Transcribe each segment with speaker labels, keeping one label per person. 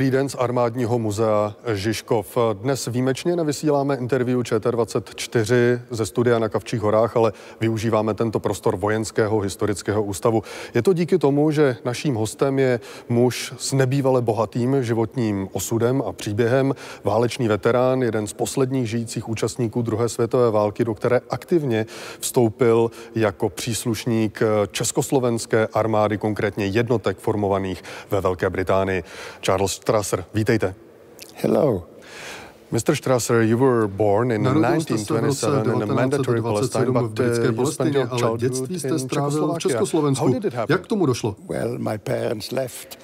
Speaker 1: Dobrý den z armádního muzea Žižkov. Dnes výjimečně nevysíláme interview ČT24 ze studia na Kavčích horách, ale využíváme tento prostor vojenského historického ústavu. Je to díky tomu, že naším hostem je muž s nebývale bohatým životním osudem a příběhem, válečný veterán, jeden z posledních žijících účastníků druhé světové války, do které aktivně vstoupil jako příslušník československé armády, konkrétně jednotek formovaných ve Velké Británii. Charles Strasser, vítejte.
Speaker 2: Hello.
Speaker 1: Mr. Strasser, you were born in 1927 in a mandatory Palestine,
Speaker 3: but uh, you spent your ale dětství jste strávil v Československu. Jak k tomu došlo?
Speaker 2: Well, my parents left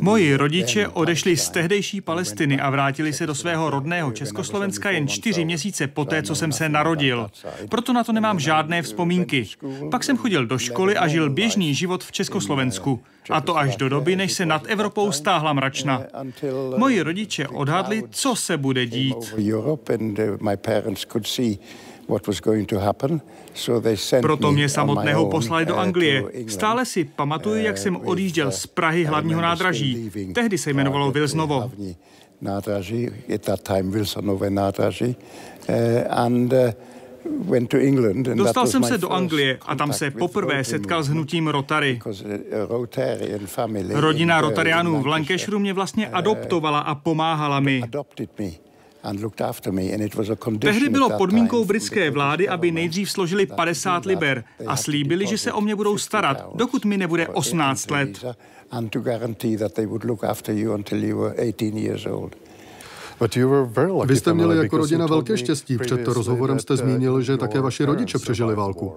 Speaker 4: Moji rodiče odešli z tehdejší Palestiny a vrátili se do svého rodného Československa jen čtyři měsíce poté, co jsem se narodil. Proto na to nemám žádné vzpomínky. Pak jsem chodil do školy a žil běžný život v Československu. A to až do doby, než se nad Evropou stáhla mračna. Moji rodiče odhadli, co se bude dít. Proto mě samotného poslali do uh, Anglie. Stále si pamatuju, jak jsem uh, odjížděl z Prahy hlavního nádraží. Tehdy se jmenovalo Vilsnovo.
Speaker 2: Nádraží, at that time Wilsonové nádraží. Uh, and
Speaker 4: Dostal jsem se do Anglie a tam se poprvé setkal s hnutím Rotary. Rodina Rotarianů v Lancashireu mě vlastně adoptovala a pomáhala mi. Tehdy bylo podmínkou britské vlády, aby nejdřív složili 50 liber a slíbili, že se o mě budou starat, dokud mi nebude 18 let.
Speaker 1: Vy jste měli jako rodina velké štěstí. Před rozhovorem jste uh, zmínil, že také vaši rodiče přežili válku.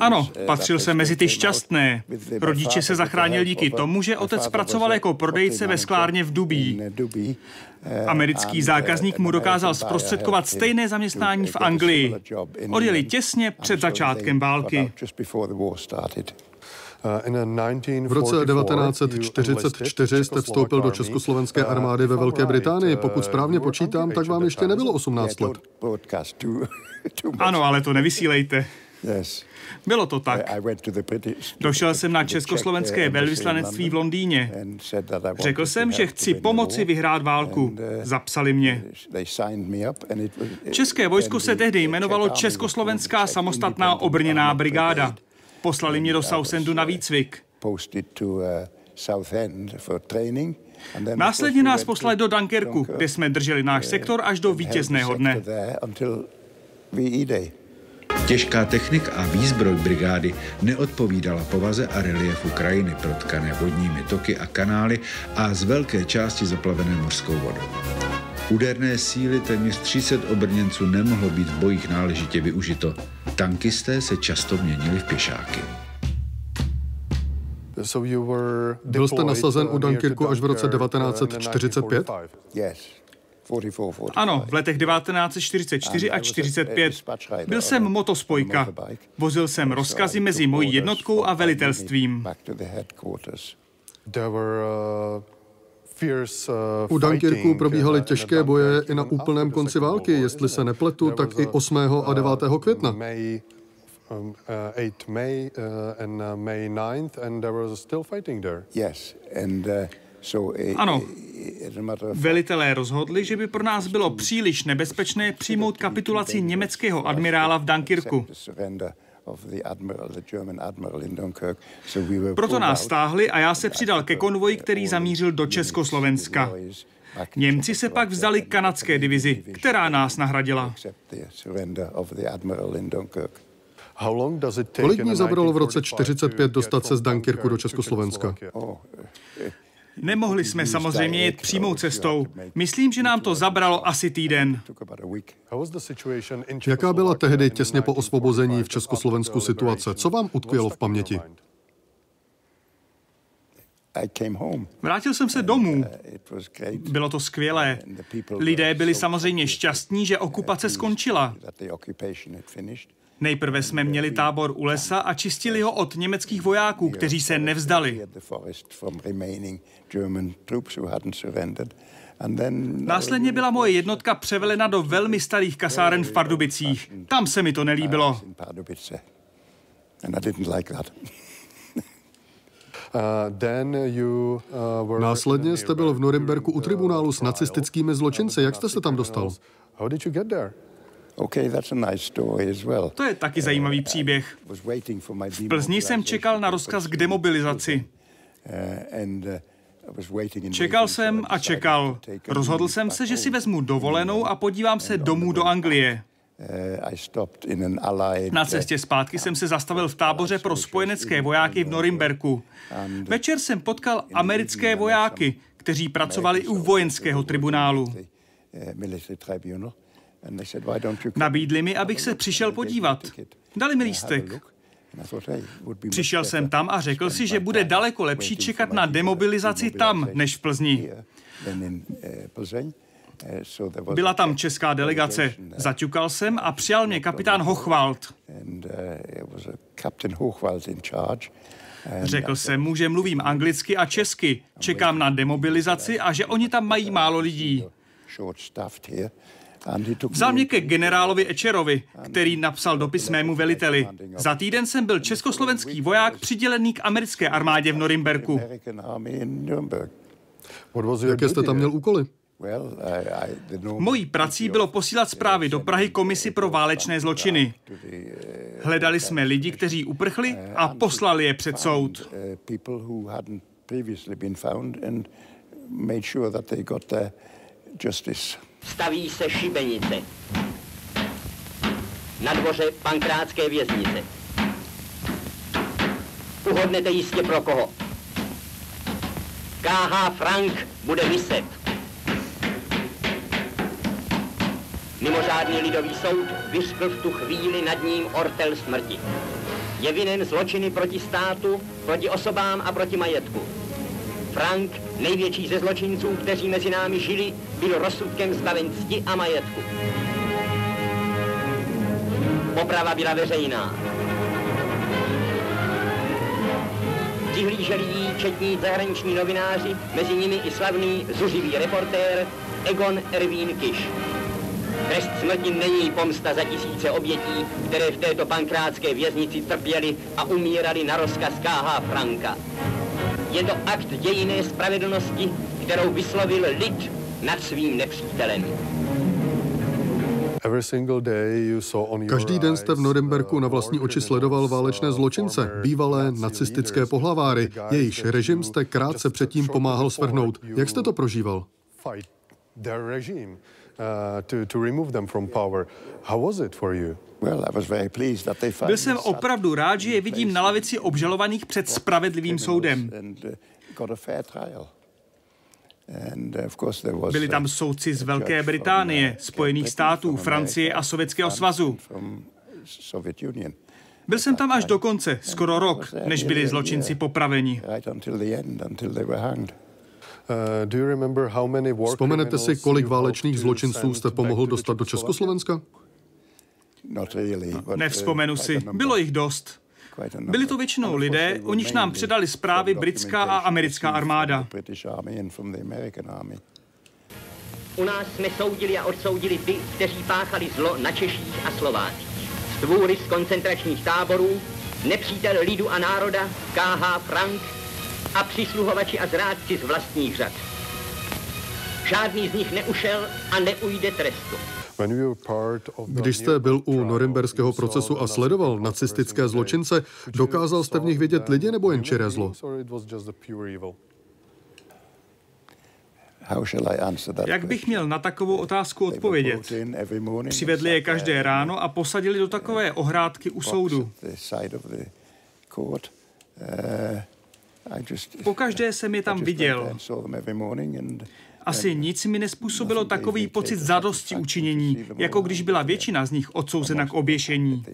Speaker 4: Ano, patřil jsem mezi ty šťastné. Rodiče se zachránili díky tomu, že otec pracoval jako prodejce ve sklárně v Dubí. Uh, Americký zákazník mu dokázal zprostředkovat stejné zaměstnání v Anglii. Odjeli těsně před začátkem války.
Speaker 1: Uh, v roce 1944 jste vstoupil do československé armády ve Velké Británii. Pokud uh, správně počítám, tak vám ještě nebylo 18 let.
Speaker 4: Ano, ale to nevysílejte. Bylo to tak. Došel jsem na československé velvyslanectví v Londýně. Řekl jsem, že chci pomoci vyhrát válku. Zapsali mě. České vojsko se tehdy jmenovalo Československá samostatná obrněná brigáda. Poslali mě do Southendu na výcvik. Uh, Následně nás poslali do Dunkerku, kde jsme drželi náš uh, sektor až do vítězného dne.
Speaker 5: Těžká technika a výzbroj brigády neodpovídala povaze a reliefu krajiny protkané vodními toky a kanály a z velké části zaplavené mořskou vodou. Úderné síly téměř 300 obrněnců nemohlo být v bojích náležitě využito. Tankisté se často měnili v pěšáky.
Speaker 1: Byl jste nasazen u Dunkirku až v roce 1945?
Speaker 4: Ano, v letech 1944 a 45. Byl jsem motospojka. Vozil jsem rozkazy mezi mojí jednotkou a velitelstvím.
Speaker 1: Uh, U Dunkirku probíhaly uh, těžké boje i na úplném konci války, jestli se nepletu, tak i 8. a 9. května. Um, uh, May and May 9th and there was still fighting there.
Speaker 2: Yes, and so
Speaker 4: ano, Velitelé rozhodli, že by pro nás bylo příliš nebezpečné přijmout kapitulaci německého admirála v Dunkirku. Proto nás stáhli a já se přidal ke konvoji, který zamířil do Československa. Němci se pak vzdali kanadské divizi, která nás nahradila.
Speaker 1: Kolik dní zabralo v roce 45 dostat se z Dunkirku do Československa?
Speaker 4: Nemohli jsme samozřejmě jet přímou cestou. Myslím, že nám to zabralo asi týden.
Speaker 1: Jaká byla tehdy těsně po osvobození v Československu situace? Co vám utkvělo v paměti?
Speaker 4: Vrátil jsem se domů. Bylo to skvělé. Lidé byli samozřejmě šťastní, že okupace skončila. Nejprve jsme měli tábor u lesa a čistili ho od německých vojáků, kteří se nevzdali. Následně byla moje jednotka převelena do velmi starých kasáren v Pardubicích. Tam se mi to nelíbilo.
Speaker 3: Uh, Následně jste byl v Norimberku u tribunálu s nacistickými zločinci. Jak jste se tam dostal?
Speaker 4: Okay, that's a nice story as well. To je taky zajímavý příběh. V Plzni jsem čekal na rozkaz k demobilizaci. Uh, čekal jsem a čekal. Rozhodl jsem se, že si vezmu dovolenou a podívám se domů do Anglie. Uh, na cestě zpátky jsem se zastavil v táboře pro spojenecké vojáky v Norimberku. Večer jsem potkal americké vojáky, kteří pracovali u vojenského tribunálu. Nabídli mi, abych se přišel podívat. Dali mi lístek. Přišel jsem tam a řekl si, že bude daleko lepší čekat na demobilizaci tam, než v Plzni. Byla tam česká delegace. Zaťukal jsem a přijal mě kapitán Hochwald. Řekl jsem mu, že mluvím anglicky a česky, čekám na demobilizaci a že oni tam mají málo lidí. Vzal mě ke generálovi Ečerovi, který napsal dopis mému veliteli. Za týden jsem byl československý voják přidělený k americké armádě v Norimberku.
Speaker 3: Jaké jste tam měl úkoly?
Speaker 4: Mojí prací bylo posílat zprávy do Prahy komisi pro válečné zločiny. Hledali jsme lidi, kteří uprchli a poslali je před soud.
Speaker 6: Staví se šibenice. Na dvoře pankrátské věznice. Uhodnete jistě pro koho. K.H. Frank bude vyset. Mimořádný lidový soud vyřkl v tu chvíli nad ním ortel smrti. Je vinen zločiny proti státu, proti osobám a proti majetku. Frank, největší ze zločinců, kteří mezi námi žili, byl rozsudkem zbaven cti a majetku. Poprava byla veřejná. Přihlíželi jí četní zahraniční novináři, mezi nimi i slavný zuřivý reportér Egon Erwin Kiš. Trest smrti není pomsta za tisíce obětí, které v této pankrátské věznici trpěli a umírali na rozkaz K.H. Franka. Je to akt dějiné spravedlnosti, kterou vyslovil lid nad svým nepřítelem.
Speaker 3: Každý den jste v Norimberku na vlastní oči sledoval válečné zločince, bývalé nacistické pohlaváry, jejichž režim jste krátce předtím pomáhal svrhnout. Jak jste to prožíval?
Speaker 4: Byl jsem opravdu rád, že je vidím na lavici obžalovaných před spravedlivým soudem. Byli tam soudci z Velké Británie, Spojených států, Francie a Sovětského svazu. Byl jsem tam až do konce, skoro rok, než byli zločinci popraveni.
Speaker 3: Vzpomenete si, kolik válečných zločinců jste pomohl dostat do Československa?
Speaker 4: Nevzpomenu si, bylo jich dost. Byli to většinou lidé, o nichž nám předali zprávy britská a americká armáda.
Speaker 6: U nás jsme soudili a odsoudili ty, kteří páchali zlo na Češích a Slovácích. Stvůry z koncentračních táborů, nepřítel lidu a národa, K.H. Frank a přisluhovači a zrádci z vlastních řad. Žádný z nich neušel a neujde trestu.
Speaker 3: Když jste byl u norimberského procesu a sledoval nacistické zločince, dokázal jste v nich vidět lidi nebo jen čiré zlo?
Speaker 4: Jak bych měl na takovou otázku odpovědět? Přivedli je každé ráno a posadili do takové ohrádky u soudu. Po každé jsem je tam viděl. Asi nic mi nespůsobilo takový pocit zadosti učinění, jako když byla většina z nich odsouzena k oběšení.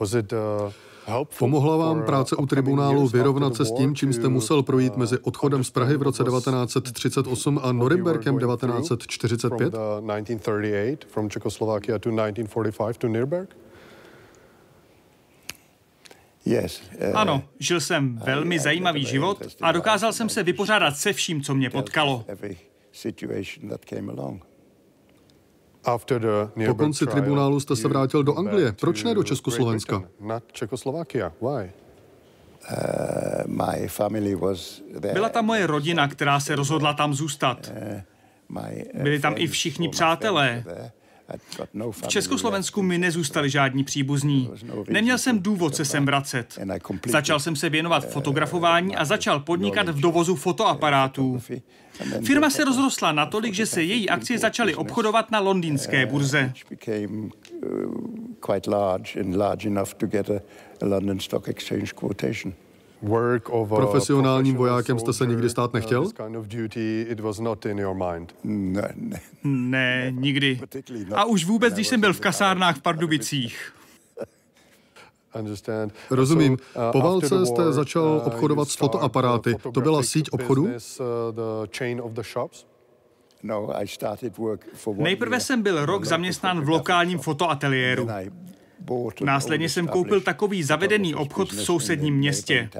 Speaker 3: Was it uh, Pomohla vám práce u tribunálu vyrovnat se s tím, čím jste musel projít mezi odchodem z Prahy v roce 1938 a Norimberkem 1945?
Speaker 4: Uh, ano, žil jsem velmi zajímavý život a dokázal jsem se vypořádat se vším, co mě potkalo.
Speaker 3: Po konci tribunálu jste se vrátil do Anglie. Proč ne do Československa?
Speaker 1: Na Čekoslovakia. Why?
Speaker 4: Uh, Byla tam moje rodina, která se rozhodla tam zůstat. Uh, Byli tam i všichni přátelé. V Československu mi nezůstali žádní příbuzní. Neměl jsem důvod se sem vracet. Začal jsem se věnovat fotografování a začal podnikat v dovozu fotoaparátů. Firma se rozrostla natolik, že se její akcie začaly obchodovat na londýnské burze.
Speaker 3: Profesionálním vojákem jste se nikdy stát nechtěl?
Speaker 4: Ne, nikdy. A už vůbec, když jsem byl v kasárnách v Pardubicích.
Speaker 3: Rozumím. Po válce jste začal obchodovat s fotoaparáty. To byla síť obchodu?
Speaker 4: Nejprve jsem byl rok zaměstnán v lokálním fotoateliéru. Následně jsem koupil takový zavedený obchod v sousedním městě.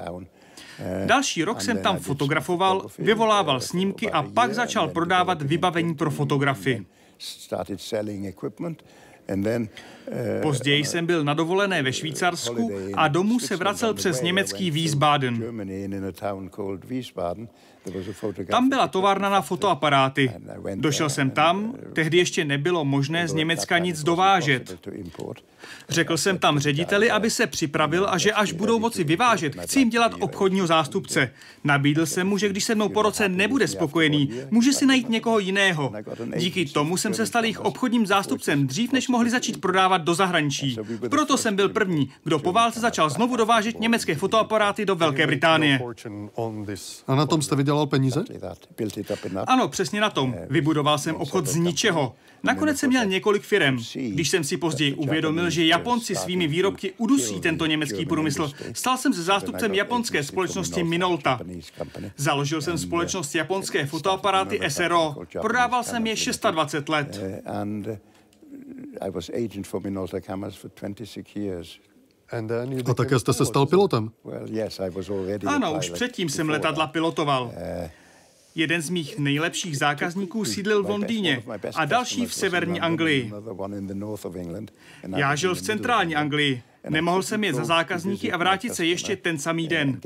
Speaker 4: Další rok jsem tam fotografoval, vyvolával snímky a pak začal prodávat vybavení pro fotografy. Později jsem byl na dovolené ve Švýcarsku a domů se vracel přes německý Wiesbaden. Tam byla továrna na fotoaparáty. Došel jsem tam, tehdy ještě nebylo možné z Německa nic dovážet. Řekl jsem tam řediteli, aby se připravil a že až budou moci vyvážet, chci jim dělat obchodního zástupce. Nabídl jsem mu, že když se mnou po roce nebude spokojený, může si najít někoho jiného. Díky tomu jsem se stal jejich obchodním zástupcem dřív, než mohli začít prodávat do zahraničí. Proto jsem byl první, kdo po válce začal znovu dovážet německé fotoaparáty do Velké Británie.
Speaker 3: A na tom jste viděl vydělal peníze?
Speaker 4: Ano, přesně na tom. Vybudoval jsem obchod z ničeho. Nakonec jsem měl několik firm. Když jsem si později uvědomil, že Japonci svými výrobky udusí tento německý průmysl, stal jsem se zástupcem japonské společnosti Minolta. Založil jsem společnost japonské fotoaparáty SRO. Prodával jsem je 26 let. I was agent for Minolta Cameras for 26 years.
Speaker 3: A také jste se stal pilotem?
Speaker 4: Ano, už předtím jsem letadla pilotoval. Uh, Jeden z mých nejlepších zákazníků sídlil v Londýně a další v severní Anglii. Já žil v centrální Anglii. Nemohl jsem jet za zákazníky a vrátit se ještě ten samý den.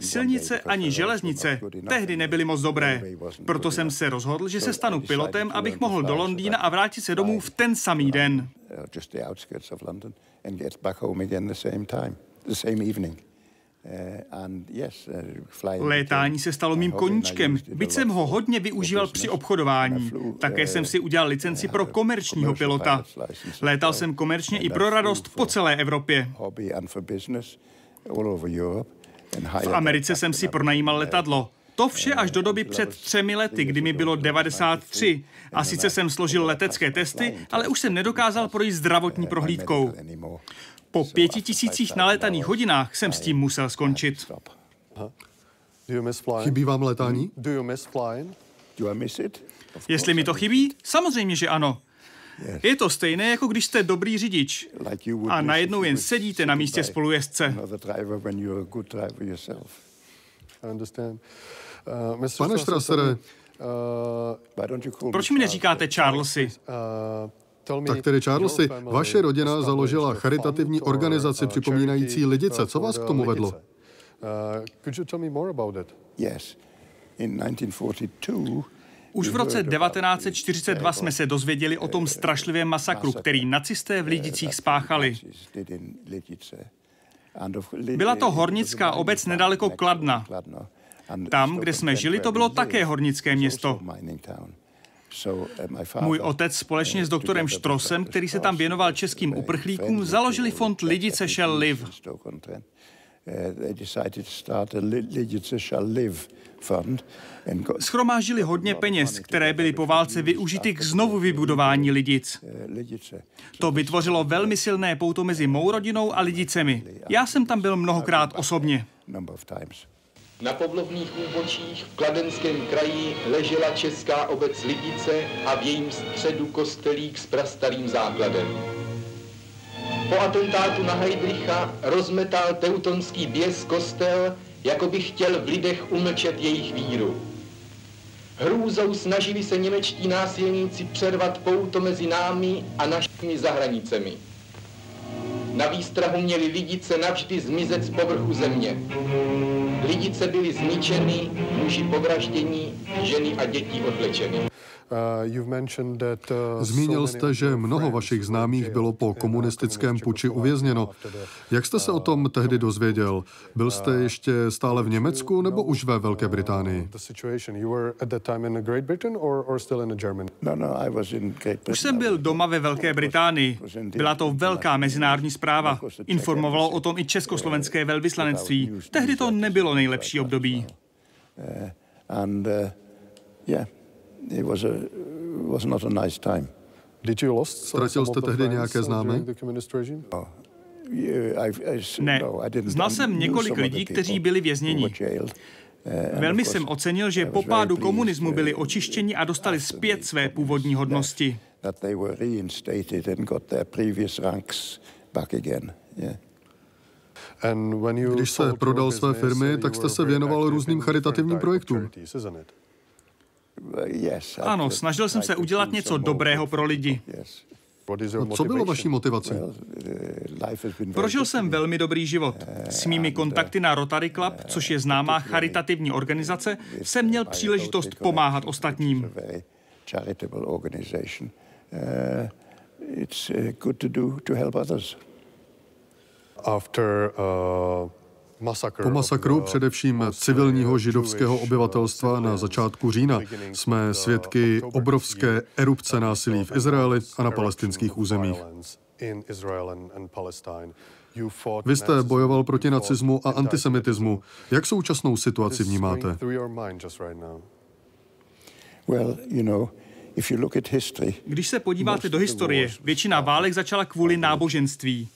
Speaker 4: Silnice ani železnice tehdy nebyly moc dobré. Proto jsem se rozhodl, že se stanu pilotem, abych mohl do Londýna a vrátit se domů v ten samý den. Létání se stalo mým koníčkem, byť jsem ho hodně využíval při obchodování. Také jsem si udělal licenci pro komerčního pilota. Létal jsem komerčně i pro radost po celé Evropě. V Americe jsem si pronajímal letadlo. To vše až do doby před třemi lety, kdy mi bylo 93. A sice jsem složil letecké testy, ale už jsem nedokázal projít zdravotní prohlídkou. Po pěti tisících naletaných hodinách jsem s tím musel skončit.
Speaker 3: Chybí vám letání?
Speaker 4: Jestli mi to chybí? Samozřejmě, že ano. Je to stejné, jako když jste dobrý řidič a najednou jen sedíte na místě spolujezdce.
Speaker 3: Uh, Pane Strassere,
Speaker 4: uh, proč mi neříkáte Charlesy?
Speaker 3: Uh, tak tedy Charlesy, vaše rodina založila charitativní organizaci připomínající lidice. Co vás k tomu vedlo?
Speaker 4: Už v roce 1942 jsme se dozvěděli o tom strašlivém masakru, který nacisté v Lidicích spáchali. Byla to hornická obec nedaleko Kladna. Tam, kde jsme žili, to bylo také hornické město. Můj otec společně s doktorem Štrosem, který se tam věnoval českým uprchlíkům, založili fond Lidice Shall Live. Schromážili hodně peněz, které byly po válce využity k znovu vybudování Lidic. To vytvořilo velmi silné pouto mezi mou rodinou a Lidicemi. Já jsem tam byl mnohokrát osobně.
Speaker 7: Na povlovných úbočích v Kladenském kraji ležela česká obec Lidice a v jejím středu kostelík s prastarým základem. po atentátu na Heidricha rozmetal teutonský běs kostel, jako by chtěl v lidech umlčet jejich víru. Hrůzou snažili se němečtí násilníci přervat pouto mezi námi a našimi zahranicemi. Na výstrahu měli lidice navždy zmizet z povrchu země. Lidice byly zničeny, muži povraždění, ženy a děti odvlečeny.
Speaker 3: Uh, uh, Zmínil jste, že mnoho vašich známých bylo po komunistickém puči uvězněno. Jak jste se o tom tehdy dozvěděl? Byl jste ještě stále v Německu nebo už ve Velké Británii?
Speaker 4: Už jsem byl doma ve Velké Británii. Byla to velká mezinárodní zpráva. Informovalo o tom i československé velvyslanectví. Tehdy to nebylo nejlepší období. And, uh,
Speaker 3: yeah it was, a, was not a nice time. Did you lost Ztratil jste tehdy nějaké známé?
Speaker 4: Oh, ne, no, znal jsem několik lidí, kteří byli vězněni. Uh, Velmi jsem ocenil, že po pádu komunismu uh, byli očištěni a dostali zpět své původní hodnosti.
Speaker 3: Když se prodal své firmy, tak jste se věnoval různým charitativním projektům.
Speaker 4: Ano, snažil jsem se udělat něco dobrého pro lidi.
Speaker 3: Co bylo vaší motivací?
Speaker 4: Prožil jsem velmi dobrý život. S mými kontakty na Rotary Club, což je známá charitativní organizace, jsem měl příležitost pomáhat ostatním.
Speaker 3: After uh, po masakru především civilního židovského obyvatelstva na začátku října jsme svědky obrovské erupce násilí v Izraeli a na palestinských územích. Vy jste bojoval proti nacismu a antisemitismu. Jak současnou situaci vnímáte?
Speaker 4: Když se podíváte do historie, většina válek začala kvůli náboženství.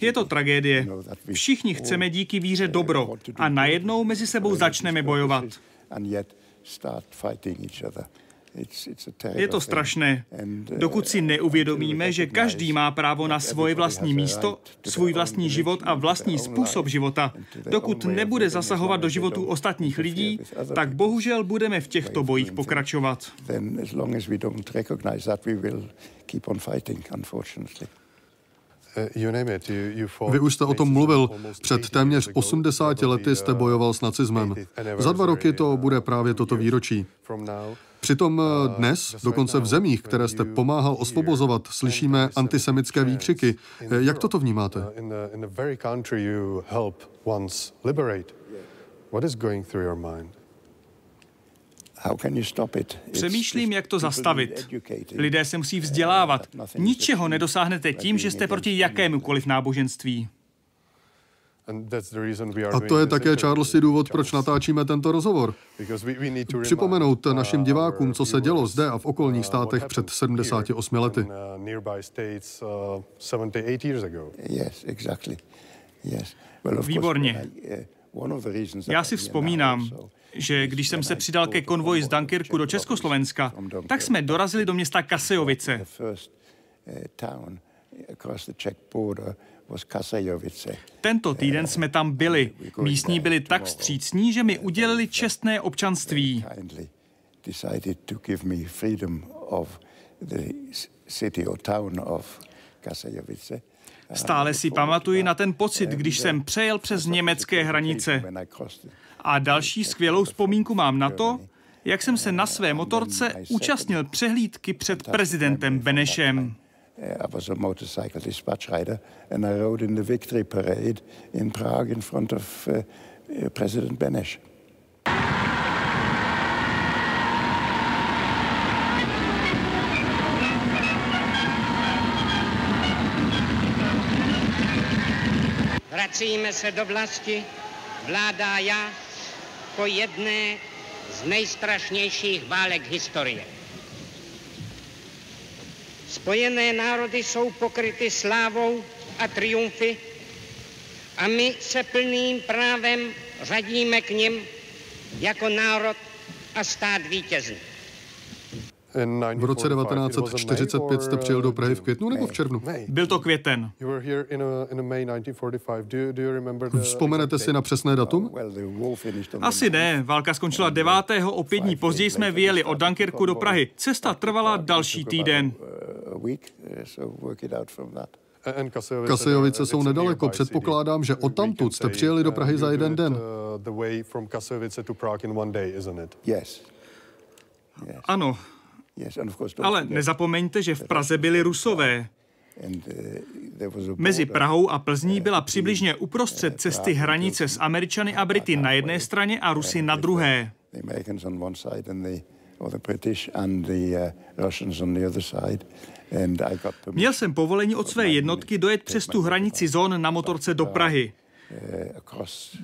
Speaker 4: Je to tragédie. Všichni chceme díky víře dobro a najednou mezi sebou začneme bojovat. Je to strašné. Dokud si neuvědomíme, že každý má právo na svoje vlastní místo, svůj vlastní život a vlastní způsob života, dokud nebude zasahovat do životů ostatních lidí, tak bohužel budeme v těchto bojích pokračovat.
Speaker 3: Vy už jste o tom mluvil. Před téměř 80 lety jste bojoval s nacismem. Za dva roky to bude právě toto výročí. Přitom eh, dnes, dokonce v zemích, které jste pomáhal osvobozovat, slyšíme antisemické výkřiky. Eh, jak toto vnímáte? What is going through your mind?
Speaker 4: Přemýšlím, jak to zastavit. Lidé se musí vzdělávat. Ničeho nedosáhnete tím, že jste proti jakémukoliv náboženství.
Speaker 3: A to je také, Charlesy, důvod, proč natáčíme tento rozhovor. Připomenout našim divákům, co se dělo zde a v okolních uh, státech před 78 lety.
Speaker 4: Uh, Výborně. Já si vzpomínám, že když jsem se přidal ke konvoji z Dunkirku do Československa, tak jsme dorazili do města Kasejovice. Tento týden jsme tam byli. Místní byli tak vstřícní, že mi udělili čestné občanství. Stále si pamatuji na ten pocit, když jsem přejel přes německé hranice. A další skvělou vzpomínku mám na to, jak jsem se na své motorce účastnil přehlídky před prezidentem Benešem. I was a motorcycle dispatch rider and I rode in the victory parade in Prague in front of uh, President Beneš. Vracíme se do vlasti, vládá já, po jedné z nejstrašnějších válek historie. Spojené národy jsou pokryty slávou a triumfy a my se plným právem řadíme k nim jako národ a stát vítězný.
Speaker 3: V roce 1945 jste přijel do Prahy v květnu nebo v červnu?
Speaker 4: Byl to květen.
Speaker 3: Vzpomenete si na přesné datum?
Speaker 4: Asi ne. Válka skončila 9. O pět dní později jsme vyjeli od Dunkirku do Prahy. Cesta trvala další týden.
Speaker 3: Kasejovice jsou nedaleko. Předpokládám, že od tamtud jste přijeli do Prahy za jeden den.
Speaker 4: Ano. Ale nezapomeňte, že v Praze byli Rusové. Mezi Prahou a Plzní byla přibližně uprostřed cesty hranice s Američany a Brity na jedné straně a Rusy na druhé. Měl jsem povolení od své jednotky dojet přes tu hranici zón na motorce do Prahy.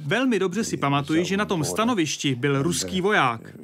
Speaker 4: Velmi dobře si pamatuji, že na tom stanovišti byl ruský voják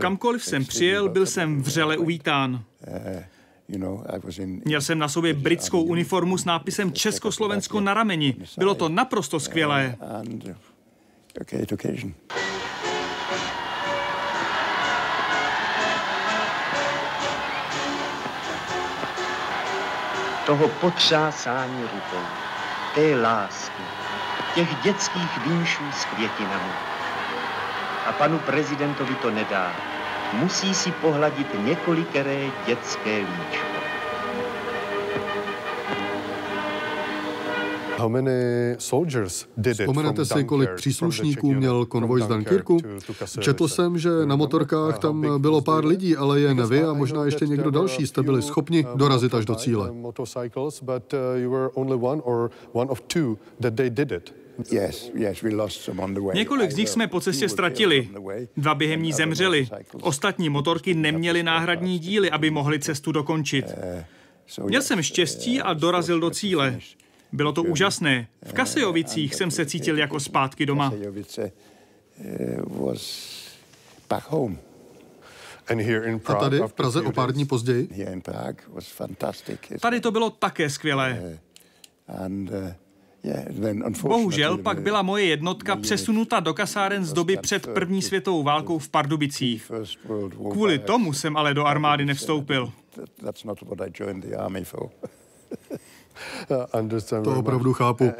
Speaker 4: Kamkoliv jsem přijel, byl jsem vřele uvítán. Měl jsem na sobě britskou uniformu s nápisem Československo na rameni. Bylo to naprosto skvělé.
Speaker 6: Toho potřásání rukou, té lásky, těch dětských výmšů s květinami. A panu prezidentovi to nedá. Musí si pohladit několikeré dětské líčko.
Speaker 3: Vzpomenete si, kolik příslušníků měl konvoj z Dunkirku? Četl jsem, že na motorkách tam bylo pár lidí, ale jen vy a možná ještě někdo další jste byli schopni dorazit až do cíle.
Speaker 4: Několik z nich jsme po cestě ztratili. Dva během ní zemřeli. Ostatní motorky neměly náhradní díly, aby mohli cestu dokončit. Měl jsem štěstí a dorazil do cíle. Bylo to úžasné. V Kasejovicích jsem se cítil jako zpátky doma.
Speaker 3: A tady v Praze o pár dní později?
Speaker 4: Tady to bylo také skvělé. Bohužel pak byla moje jednotka přesunuta do kasáren z doby před první světovou válkou v Pardubicích. Kvůli tomu jsem ale do armády nevstoupil.
Speaker 3: To opravdu chápu.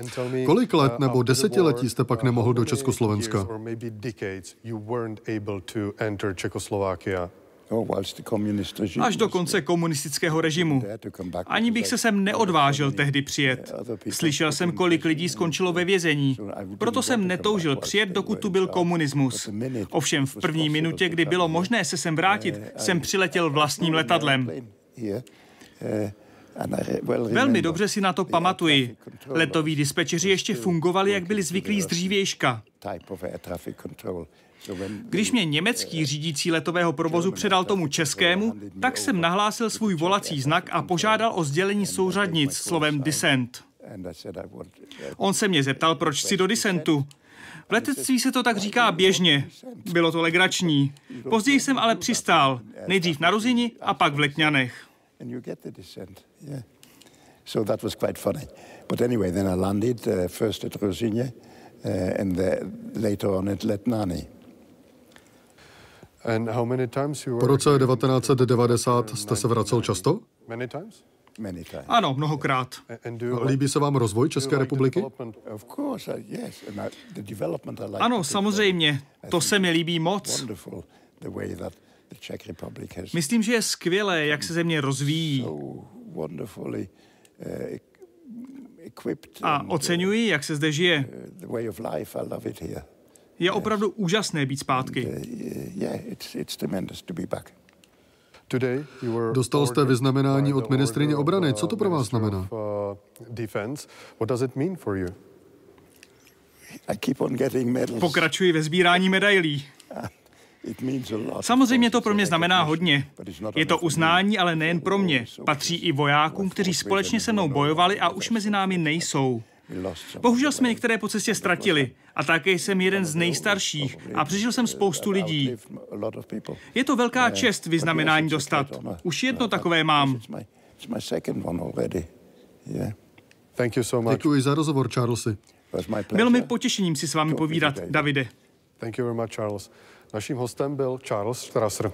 Speaker 3: Kolik let nebo desetiletí jste pak nemohl do Československa?
Speaker 4: Až do konce komunistického režimu. Ani bych se sem neodvážil tehdy přijet. Slyšel jsem, kolik lidí skončilo ve vězení. Proto jsem netoužil přijet, dokud tu byl komunismus. Ovšem v první minutě, kdy bylo možné se sem vrátit, jsem přiletěl vlastním letadlem. Velmi dobře si na to pamatuji. Letoví dispečeři ještě fungovali, jak byli zvyklí z dřívějška. Když mě německý řídící letového provozu předal tomu českému, tak jsem nahlásil svůj volací znak a požádal o sdělení souřadnic slovem descent. On se mě zeptal, proč si do disentu. V letectví se to tak říká běžně. Bylo to legrační. Později jsem ale přistál. Nejdřív na Ruzini a pak v Letňanech.
Speaker 2: So that was quite funny. But anyway, then I landed uh, first at Rosinje uh, and the, later on at Letnani.
Speaker 3: Po roce 1990 jste se vracel často?
Speaker 4: Ano, mnohokrát.
Speaker 3: Líbí se vám rozvoj České republiky?
Speaker 4: Ano, samozřejmě. To se mi líbí moc. Myslím, že je skvělé, jak se země rozvíjí. A oceňuji, jak se zde žije. Je opravdu úžasné být zpátky.
Speaker 3: Dostal jste vyznamenání od ministrině obrany. Co to pro vás znamená?
Speaker 4: Pokračuji ve sbírání medailí. Samozřejmě to pro mě znamená hodně. Je to uznání, ale nejen pro mě. Patří i vojákům, kteří společně se mnou bojovali a už mezi námi nejsou. Bohužel jsme některé po cestě ztratili a také jsem jeden z nejstarších a přežil jsem spoustu lidí. Je to velká čest vyznamenání dostat. Už jedno takové mám.
Speaker 3: Děkuji za rozhovor, Charlesy.
Speaker 4: Bylo mi potěšením si s vámi povídat, Davide.
Speaker 1: Thank you very much, Charles. Naším hostem byl Charles Strasser.